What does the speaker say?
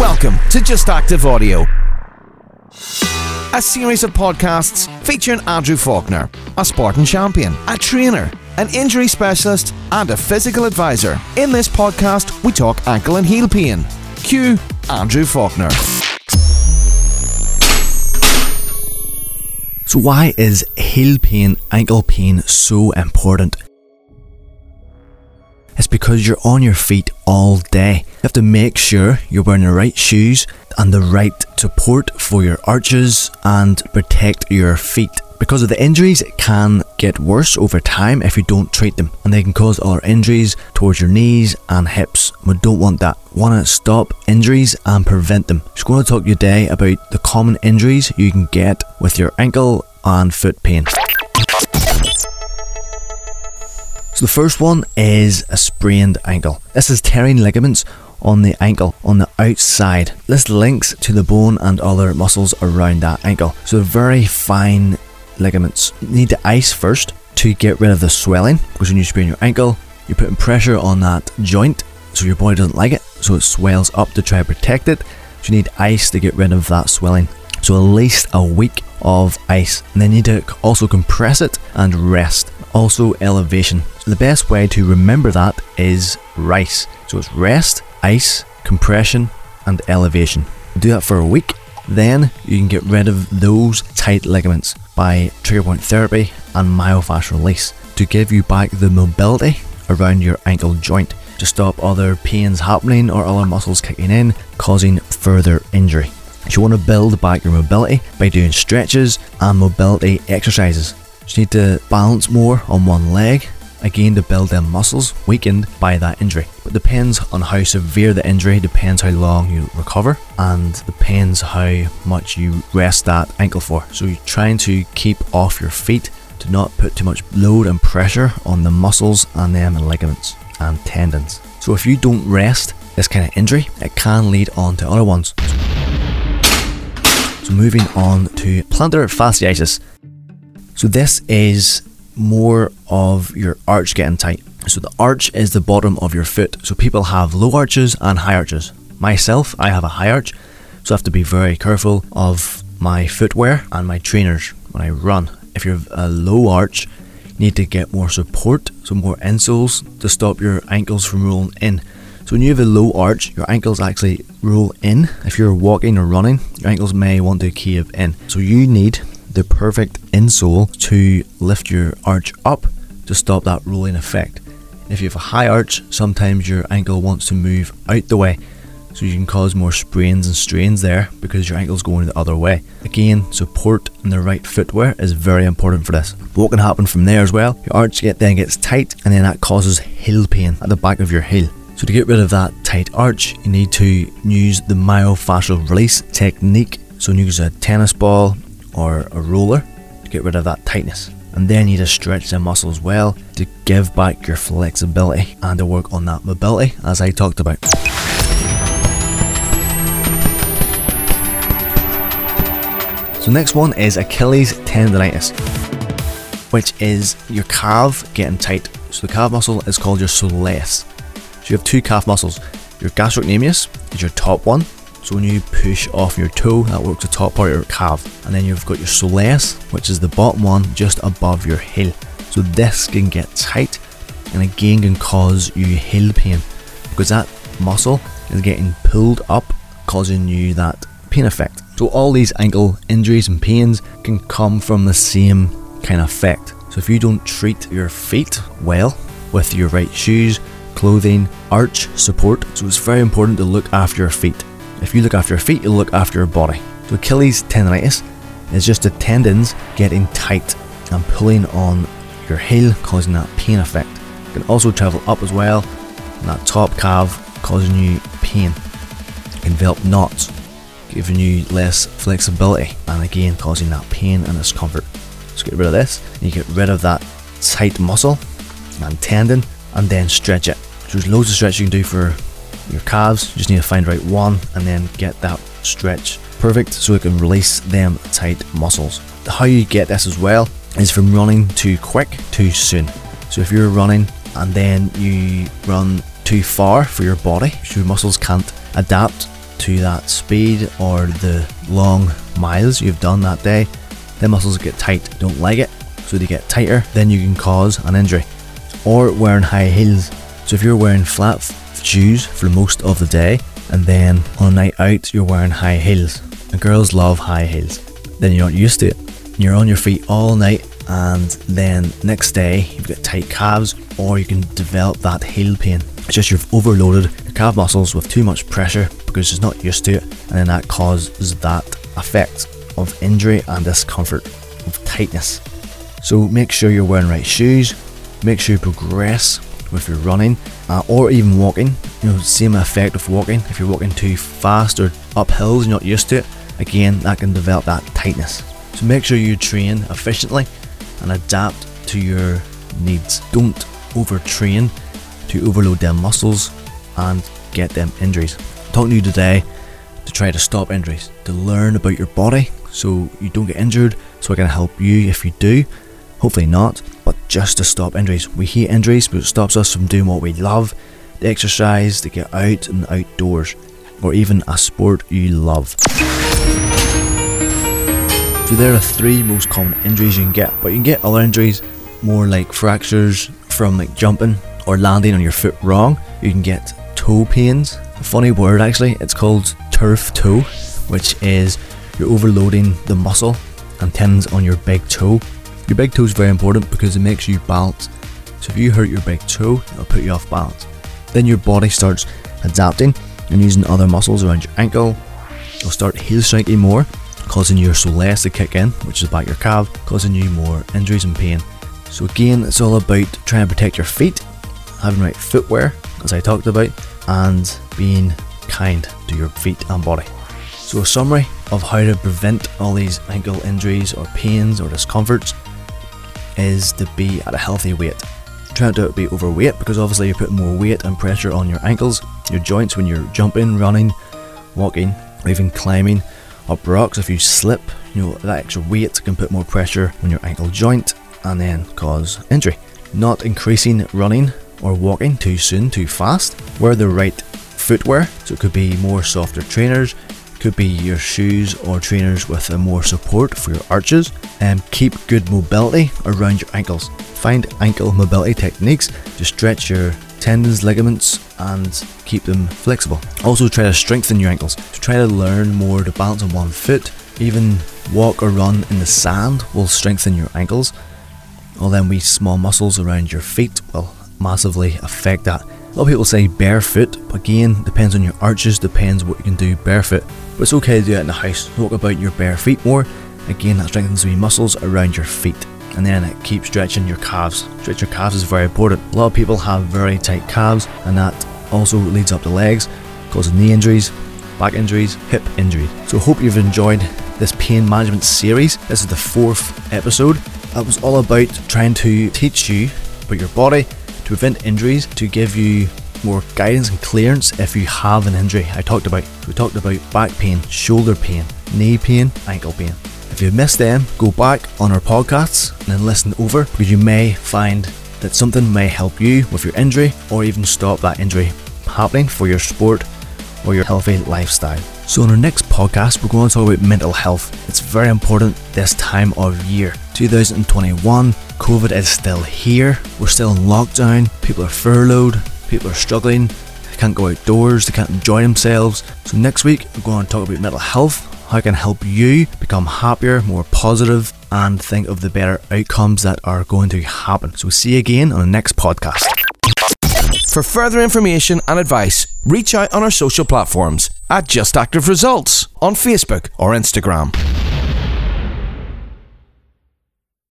Welcome to Just Active Audio, a series of podcasts featuring Andrew Faulkner, a Spartan champion, a trainer, an injury specialist, and a physical advisor. In this podcast, we talk ankle and heel pain. Cue Andrew Faulkner. So, why is heel pain, ankle pain so important? It's because you're on your feet all day. You have to make sure you're wearing the right shoes and the right support for your arches and protect your feet. Because of the injuries, it can get worse over time if you don't treat them, and they can cause other injuries towards your knees and hips. We don't want that. We want to stop injuries and prevent them. Just going to talk today about the common injuries you can get with your ankle and foot pain. So the first one is a sprained ankle. This is tearing ligaments on the ankle on the outside. This links to the bone and other muscles around that ankle. So very fine ligaments. You need to ice first to get rid of the swelling because when you sprain your ankle, you're putting pressure on that joint so your body doesn't like it, so it swells up to try to protect it. So you need ice to get rid of that swelling. So at least a week of ice. And then you need to also compress it and rest. Also elevation. So the best way to remember that is RICE. So it's rest, ice, compression, and elevation. Do that for a week. Then you can get rid of those tight ligaments by trigger point therapy and myofascial release to give you back the mobility around your ankle joint to stop other pains happening or other muscles kicking in, causing further injury. You want to build back your mobility by doing stretches and mobility exercises. You need to balance more on one leg, again to build them muscles weakened by that injury. But depends on how severe the injury, depends how long you recover, and depends how much you rest that ankle for. So you're trying to keep off your feet to not put too much load and pressure on the muscles and them and ligaments and tendons. So if you don't rest this kind of injury, it can lead on to other ones. So moving on to plantar fasciitis. So this is more of your arch getting tight. So the arch is the bottom of your foot. So people have low arches and high arches. Myself, I have a high arch, so I have to be very careful of my footwear and my trainers when I run. If you have a low arch, you need to get more support, so more insoles to stop your ankles from rolling in. So when you have a low arch, your ankles actually roll in. If you're walking or running, your ankles may want to cave in. So you need the perfect insole to lift your arch up to stop that rolling effect. If you have a high arch, sometimes your ankle wants to move out the way, so you can cause more sprains and strains there because your ankle's going the other way. Again, support and the right footwear is very important for this. What can happen from there as well? Your arch then gets tight, and then that causes heel pain at the back of your heel. So to get rid of that tight arch, you need to use the myofascial release technique. So use a tennis ball or a roller to get rid of that tightness. And then you just stretch the muscles well to give back your flexibility and to work on that mobility as I talked about. So next one is Achilles tendonitis, which is your calf getting tight. So the calf muscle is called your soleus. So you have two calf muscles. Your gastrocnemius is your top one, so when you push off your toe, that works the top part of your calf. And then you've got your soleus, which is the bottom one just above your heel. So this can get tight and again can cause you heel pain because that muscle is getting pulled up, causing you that pain effect. So all these ankle injuries and pains can come from the same kind of effect. So if you don't treat your feet well with your right shoes, clothing, arch support, so it's very important to look after your feet. If you look after your feet, you'll look after your body. So Achilles tendonitis is just the tendons getting tight and pulling on your heel, causing that pain effect. It can also travel up as well, and that top calf causing you pain. It can develop knots, giving you less flexibility, and again causing that pain and discomfort. So get rid of this, and you get rid of that tight muscle and tendon, and then stretch it. So there's loads of stretch you can do for your calves. You just need to find right one and then get that stretch perfect so it can release them tight muscles. How you get this as well is from running too quick too soon. So if you're running and then you run too far for your body, your muscles can't adapt to that speed or the long miles you've done that day, the muscles get tight, don't like it, so they get tighter, then you can cause an injury. Or wearing high heels. So if you're wearing flat shoes for most of the day, and then on a night out you're wearing high heels, and girls love high heels, then you're not used to it. You're on your feet all night, and then next day you've got tight calves, or you can develop that heel pain. It's just you've overloaded your calf muscles with too much pressure because it's not used to it, and then that causes that effect of injury and discomfort of tightness. So make sure you're wearing right shoes, make sure you progress with your running uh, or even walking. You know, same effect of walking. If you're walking too fast or up hills, you're not used to it, again, that can develop that tightness. So make sure you train efficiently and adapt to your needs. Don't overtrain to overload them muscles and get them injuries. I'm talking to you today to try to stop injuries, to learn about your body so you don't get injured, so I can help you if you do. Hopefully not, just to stop injuries. We hate injuries, but it stops us from doing what we love, the exercise, to get out and outdoors, or even a sport you love. So there are three most common injuries you can get, but you can get other injuries, more like fractures from like jumping or landing on your foot wrong. You can get toe pains. A funny word actually, it's called turf toe, which is you're overloading the muscle and tendons on your big toe. Your big toe is very important because it makes you balance. So if you hurt your big toe, it'll put you off balance. Then your body starts adapting and using other muscles around your ankle. You'll start heel striking more, causing your soleus to kick in, which is back your calf, causing you more injuries and pain. So again, it's all about trying to protect your feet, having right footwear, as I talked about, and being kind to your feet and body. So a summary of how to prevent all these ankle injuries or pains or discomforts is to be at a healthy weight. Try not to be overweight because obviously you're putting more weight and pressure on your ankles, your joints when you're jumping, running, walking, or even climbing up rocks. If you slip, you know that extra weight can put more pressure on your ankle joint and then cause injury. Not increasing running or walking too soon, too fast. Wear the right footwear, so it could be more softer trainers, could be your shoes or trainers with more support for your arches, and keep good mobility around your ankles. Find ankle mobility techniques to stretch your tendons, ligaments, and keep them flexible. Also, try to strengthen your ankles. To try to learn more to balance on one foot, even walk or run in the sand will strengthen your ankles. All them wee small muscles around your feet will massively affect that. A lot of people say barefoot, but again, depends on your arches, depends what you can do barefoot. But it's okay to do it in the house. Walk about your bare feet more. Again, that strengthens the muscles around your feet. And then it keeps stretching your calves. Stretch your calves is very important. A lot of people have very tight calves, and that also leads up the legs, causing knee injuries, back injuries, hip injuries. So hope you've enjoyed this pain management series. This is the fourth episode. That was all about trying to teach you about your body to prevent injuries, to give you more guidance and clearance if you have an injury. I talked about we talked about back pain, shoulder pain, knee pain, ankle pain. If you've missed them, go back on our podcasts and then listen over because you may find that something may help you with your injury or even stop that injury happening for your sport or your healthy lifestyle. So, in our next podcast, we're going to talk about mental health. It's very important this time of year. 2021, COVID is still here. We're still in lockdown. People are furloughed. People are struggling. They can't go outdoors. They can't enjoy themselves. So, next week, we're going to talk about mental health. How I can help you become happier, more positive, and think of the better outcomes that are going to happen. So, see you again on the next podcast. For further information and advice, reach out on our social platforms at Just Active Results on Facebook or Instagram.